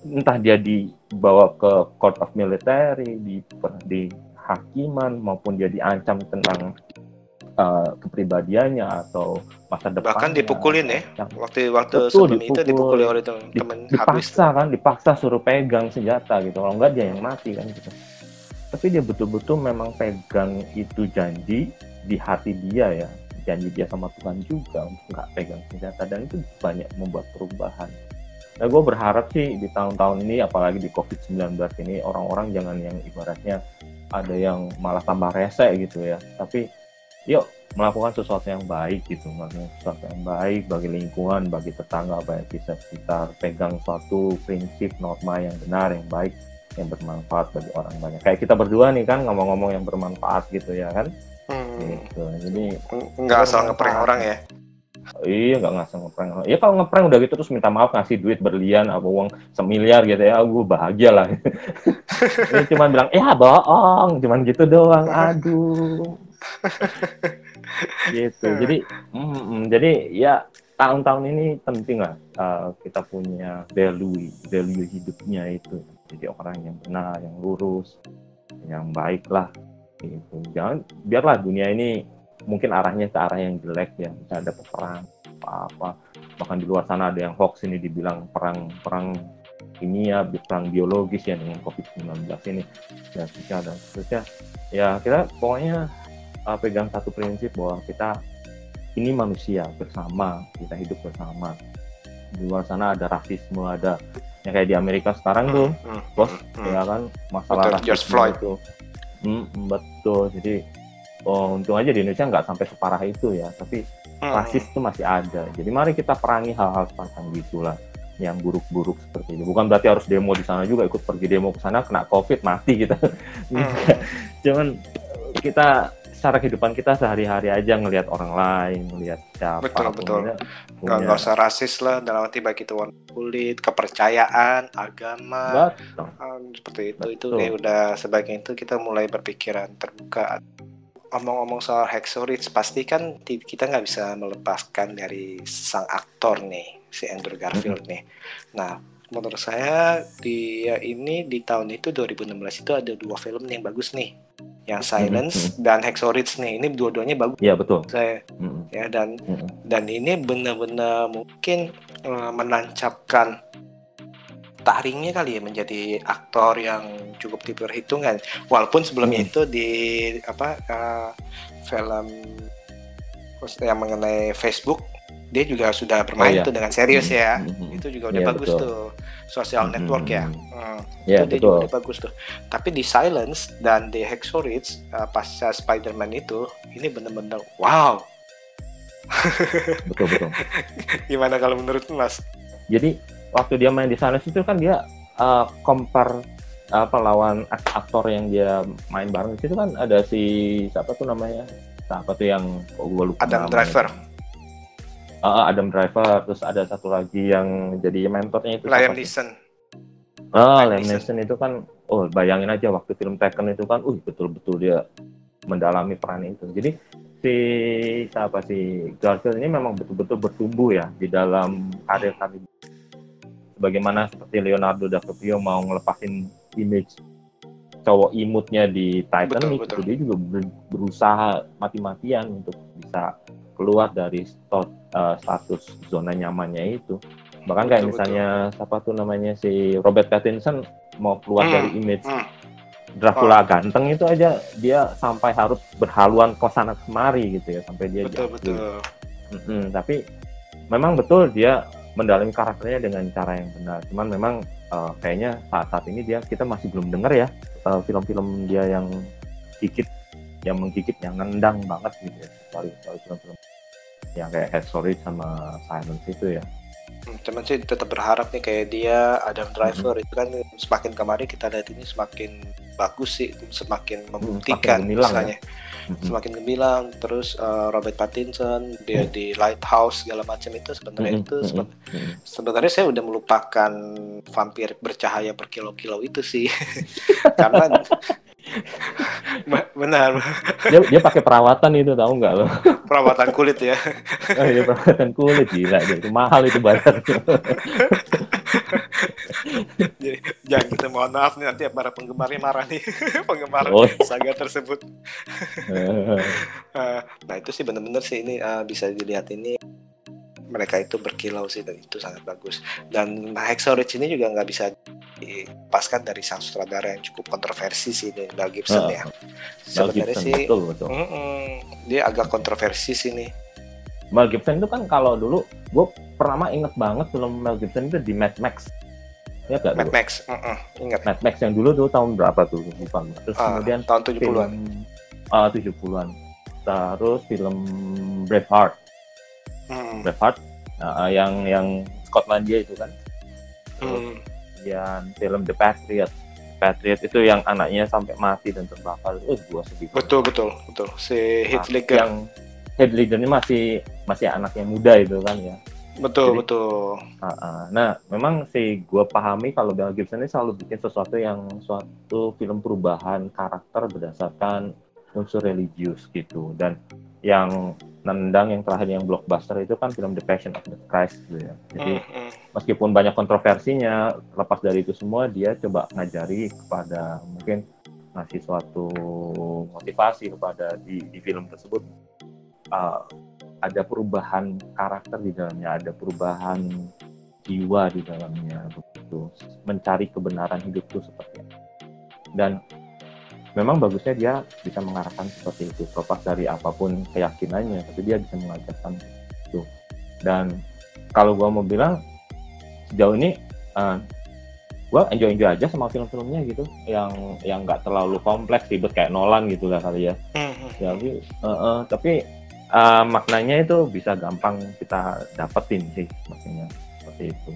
entah dia dibawa ke court of military, di di hakiman maupun dia diancam tentang uh, kepribadiannya atau masa depan bahkan dipukulin ya. Yang, waktu waktu betul, sebelum dipukul, itu dipukuli oleh teman dipaksa habis. kan dipaksa suruh pegang senjata gitu. Kalau enggak dia yang mati kan gitu. Tapi dia betul-betul memang pegang itu janji di hati dia ya. Janji dia sama Tuhan juga untuk nggak pegang senjata. Dan itu banyak membuat perubahan. Nah, gue berharap sih di tahun-tahun ini, apalagi di COVID-19 ini, orang-orang jangan yang ibaratnya ada yang malah tambah rese gitu ya. Tapi yuk melakukan sesuatu yang baik gitu melakukan sesuatu yang baik bagi lingkungan bagi tetangga bagi bisa kita pegang suatu prinsip norma yang benar yang baik yang bermanfaat bagi orang banyak. Kayak kita berdua nih kan ngomong-ngomong yang bermanfaat gitu ya kan? Hmm. gitu. Jadi nggak asal ngeprank orang ya Iya nggak ngasih ngeprank. Ya kalau ngeprank udah gitu terus minta maaf ngasih duit berlian apa uang semiliar gitu ya, gue bahagia lah. Ini cuman bilang, ya bohong, cuman gitu doang. Aduh gitu jadi mm, jadi ya tahun-tahun ini penting lah uh, kita punya value value hidupnya itu jadi orang yang benar yang lurus yang baik lah gitu jangan biarlah dunia ini mungkin arahnya ke arah yang jelek ya bisa ada peperang apa apa bahkan di luar sana ada yang hoax ini dibilang perang perang kimia perang biologis ya dengan covid 19 ini. Ya bisa dan seterusnya. Ya kita pokoknya uh, pegang satu prinsip bahwa kita ini manusia bersama kita hidup bersama. Di luar sana ada rasisme ada yang kayak di Amerika sekarang tuh hmm, hmm bos hmm, hmm, ya kan masalah betul, rasisme Floyd. itu. Hmm, betul. Jadi oh, untung aja di Indonesia nggak sampai separah itu ya tapi hmm. rasis itu masih ada jadi mari kita perangi hal-hal semacam gitulah yang buruk-buruk seperti itu bukan berarti harus demo di sana juga ikut pergi demo ke sana kena covid mati kita hmm. cuman kita secara kehidupan kita sehari-hari aja ngelihat orang lain, ngelihat siapa. Betul betul. Nggak, nggak usah rasis lah dalam arti baik itu warna kulit, kepercayaan, agama, betul. Um, seperti itu. Betul. Itu kayak udah sebaiknya itu kita mulai berpikiran terbuka. Omong-omong soal Hexorich, pasti kan kita nggak bisa melepaskan dari sang aktor nih, si Andrew Garfield nih. Nah, menurut saya dia ini di tahun itu 2016 itu ada dua film yang bagus nih yang Silence mm -hmm. dan Hexorich nih ini dua-duanya bagus. Iya betul. Saya mm -hmm. ya dan mm -hmm. dan ini benar-benar mungkin uh, menancapkan taringnya kali ya menjadi aktor yang cukup diperhitungkan. Walaupun sebelumnya mm -hmm. itu di apa uh, film yang mengenai Facebook dia juga sudah bermain oh, iya. tuh dengan serius mm -hmm. ya. Mm -hmm. Itu juga udah yeah, bagus betul. tuh social network ya. Hmm. Yeah, itu betul. juga bagus tuh. Tapi di Silence dan di Hexorich uh, pasca Spider-Man itu ini bener-bener wow. betul betul. Gimana kalau menurut Mas? Jadi waktu dia main di Silence itu kan dia uh, compare apa lawan aktor yang dia main bareng. Di situ kan ada si siapa tuh namanya? Siapa tuh yang oh, gue lupa Adam Driver. Uh, Adam Driver terus ada satu lagi yang jadi mentornya itu Liam Neeson. Oh Liam Neeson. Itu kan oh bayangin aja waktu film Taken itu kan uh betul-betul dia mendalami peran itu. Jadi si siapa si Garfield ini memang betul-betul bertumbuh ya di dalam karir karir bagaimana seperti Leonardo DiCaprio mau ngelepasin image cowok imutnya di Titanic betul, betul. dia juga berusaha mati-matian untuk bisa keluar dari stot, uh, status zona nyamannya itu bahkan kayak betul, misalnya betul. siapa tuh namanya si Robert Pattinson mau keluar hmm, dari image hmm. Dracula oh. ganteng itu aja dia sampai harus berhaluan ke sana kemari gitu ya sampai dia betul, betul. Mm -hmm, tapi memang betul dia mendalami karakternya dengan cara yang benar cuman memang uh, kayaknya saat-saat ini dia kita masih belum dengar ya eh, film-film uh, dia yang dikit yang menggigit yang nendang banget gitu ya kecuali film-film yang kayak Head Story sama Silence itu ya hmm, cuman sih tetap berharap nih kayak dia Adam Driver mm -hmm. itu kan semakin kemarin kita lihat ini semakin bagus sih semakin hmm, membuktikan semakin misalnya ya? Mm-hmm. semakin gemilang terus uh, Robert Pattinson dia mm-hmm. di Lighthouse segala macam itu sebenarnya mm-hmm. itu seben sebenarnya saya udah melupakan vampir bercahaya berkilo-kilo itu sih. Karena benar. Dia dia pakai perawatan itu tahu nggak lo? Perawatan kulit ya. Oh, iya perawatan kulit gila dia itu mahal itu bayar jadi jangan kita mohon maaf nih nanti para penggemarnya marah nih. Penggemar oh. saga tersebut. Eh, nah itu sih benar-benar sih ini uh, bisa dilihat ini mereka itu berkilau sih dan itu sangat bagus. Dan Hexorich ini juga nggak bisa dipaskan dari sang sutradara yang cukup kontroversi sih dari Mel Gibson uh, ya. Sebenarnya sih betul, betul. Mm -mm, dia agak kontroversi sih nih. Mel Gibson itu kan kalau dulu gue pernah inget banget film Mel Gibson itu di Mad Max ya gak Mad dulu? Max mm -mm, ingat. Mad Max yang dulu tuh tahun berapa tuh lupa terus uh, kemudian tahun 70-an uh, 70-an terus film Braveheart. Hmm. Braveheart uh, yang yang Skotlandia itu kan. Hmm. kemudian film The Patriot. Patriot itu yang anaknya sampai mati dan terbakar oh gua sedih betul betul betul. Si Heath Ledger. yang Heath Ledger ini masih masih anak yang muda itu kan ya betul Jadi, betul. Uh, uh, nah memang sih gua pahami kalau Mel Gibson ini selalu bikin sesuatu yang suatu film perubahan karakter berdasarkan unsur religius gitu. Dan yang nendang yang terakhir yang blockbuster itu kan film The Passion of the Christ gitu ya. Jadi meskipun banyak kontroversinya, lepas dari itu semua dia coba ngajari kepada mungkin ngasih suatu motivasi kepada di, di film tersebut. Uh, ada perubahan karakter di dalamnya, ada perubahan jiwa di dalamnya begitu, mencari kebenaran hidup itu seperti apa. Dan memang bagusnya dia bisa mengarahkan seperti itu, terlepas dari apa pun keyakinannya, tapi dia bisa mengajarkan itu. Dan kalau gua mau bilang sejauh ini uh, gue enjoy enjoy aja sama film-filmnya gitu yang yang nggak terlalu kompleks ribet kayak Nolan gitu lah kali ya Hmm, hmm. tapi uh, uh, tapi uh, maknanya itu bisa gampang kita dapetin sih makanya seperti itu.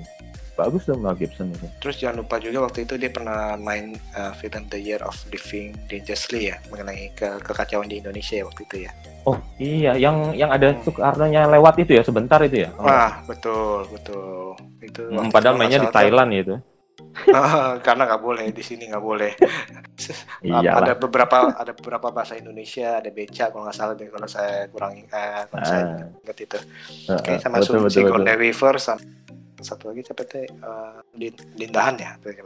Bagus tuh Mel Gibson itu. Terus jangan lupa juga waktu itu dia pernah main uh, film The Year of Living Dangerously ya mengenai ke kekacauan di Indonesia ya waktu itu ya. oh iya yang yang ada Soekarno-nya lewat itu ya sebentar itu ya? Oh, Wah betul betul. Itu. hmm, padahal itu mainnya di Thailand itu. tuh- karena nggak boleh di sini nggak boleh. iya ada beberapa ada beberapa bahasa Indonesia ada beca kalau nggak salah deh kalau saya kurang eh, kalau saya Ah. ingat itu. Uh, uh, Kayak sama betul, betul, betul. Weaver sama satu lagi siapa teh eh, Lin- Lindahan ya apa ya?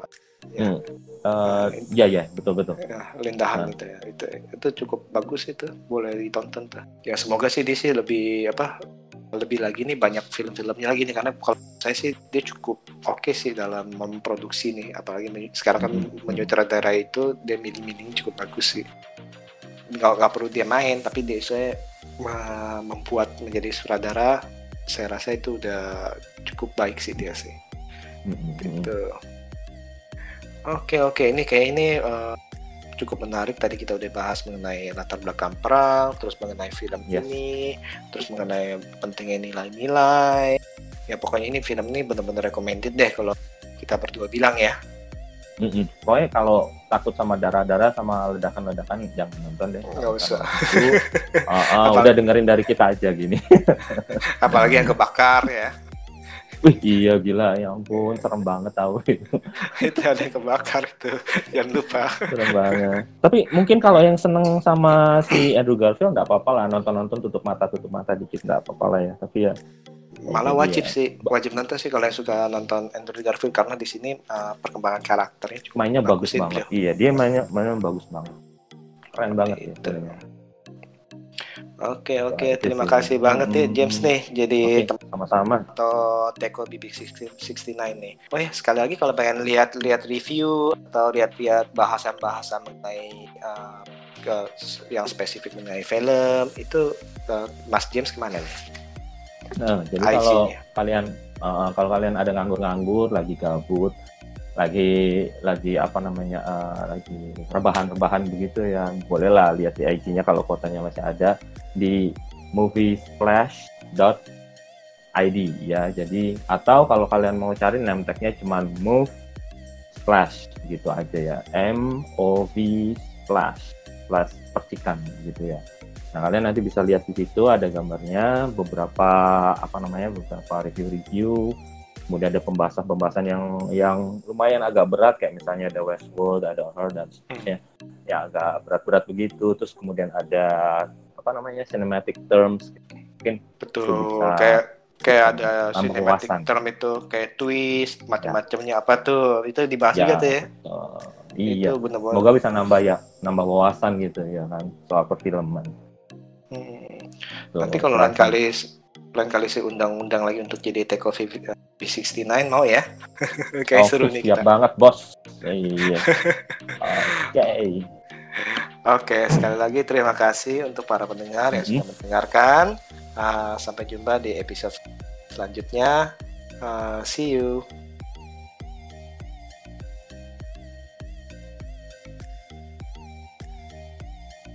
Ya. Hmm. Uh, iya iya betul betul Ya, lindahan Nah. itu ya itu itu cukup bagus itu boleh ditonton tuh ya semoga sih dia sih lebih apa lebih lagi nih banyak film-filmnya lagi nih karena kalau saya sih dia cukup oke sih dalam memproduksi nih apalagi men- sekarang kan Mhm. menyutradarai itu dia milih-milih cukup bagus sih nggak nggak perlu dia main tapi dia saya me- membuat menjadi sutradara saya rasa itu udah cukup baik sih dia sih Hmm, hmm, hmm. gitu. Oke oke ini kayak ini eh, cukup menarik tadi kita udah bahas mengenai latar belakang perang, terus mengenai film Yes. ini, terus mengenai pentingnya nilai-nilai. Ya pokoknya ini film ini benar-benar recommended deh kalau kita berdua bilang ya. Mm-mm. Pokoknya kalau takut sama darah-darah sama ledakan-ledakan jangan nonton deh. Nggak usah. Itu, ah, ah, Apalagi- udah dengerin dari kita aja gini. Apalagi yang kebakar ya. Wih iya gila ya ampun serem banget tahu itu itu ada yang kebakar itu. Jangan lupa. serem banget. Tapi mungkin kalau yang seneng sama si Andrew Garfield nggak apa-apa lah nonton-nonton tutup mata tutup mata dikit nggak apa-apa lah ya. Tapi ya Malah Iya. wajib sih, wajib nonton sih kalau yang suka nonton Andrew Garfield karena di sini eh, perkembangan karakternya cukup mainnya bagus Bagusin banget. Iya dia mainnya mainnya bagus banget. Keren banget ya. Itu. filmnya. Oke oke, Itu terima sih. kasih banget ya Hmm. James nih jadi sama-sama. atau Teko BB69 nih. Oh ya sekali lagi kalau pengen lihat-lihat review atau lihat-lihat bahasan-bahasan mengenai uh, ke yang spesifik mengenai film itu uh, Mas James ke mana nih? Nah, jadi I kalau kalian uh, kalau kalian ada nganggur-nganggur, lagi gabut, lagi lagi apa namanya uh, lagi rebahan-rebahan begitu ya, bolehlah lihat di IG-nya kalau kotanya masih ada di moviesplash.id ya. Jadi atau kalau kalian mau cari name tag-nya cuma move splash gitu aja ya. M O V splash splash percikan gitu ya. Nah, kalian nanti bisa lihat di situ ada gambarnya, beberapa apa namanya, beberapa review-review. Kemudian ada pembahasan-pembahasan yang yang lumayan agak berat kayak misalnya ada Westworld, ada horror dan seterusnya. Ya agak berat-berat begitu. Terus kemudian ada apa namanya cinematic terms. Itu Betul, bisa kayak kayak ada cinematic wawasan. term itu kayak twist macam-macamnya apa tuh itu dibahas Ya, juga tuh ya. Uh, iya. Itu. Semoga bisa nambah ya, nambah wawasan gitu ya kan soal perfilman. Hmm. Nanti kalau lain kali lain kali saya undang-undang lagi untuk jadi Teko B69 mau ya? Kayak Oke, seru nih siap kita. banget bos. Iya. Oke. Oke, sekali lagi terima kasih untuk para pendengar yang sudah mendengarkan. Ah, sampai jumpa di episode selanjutnya. Ah, see you.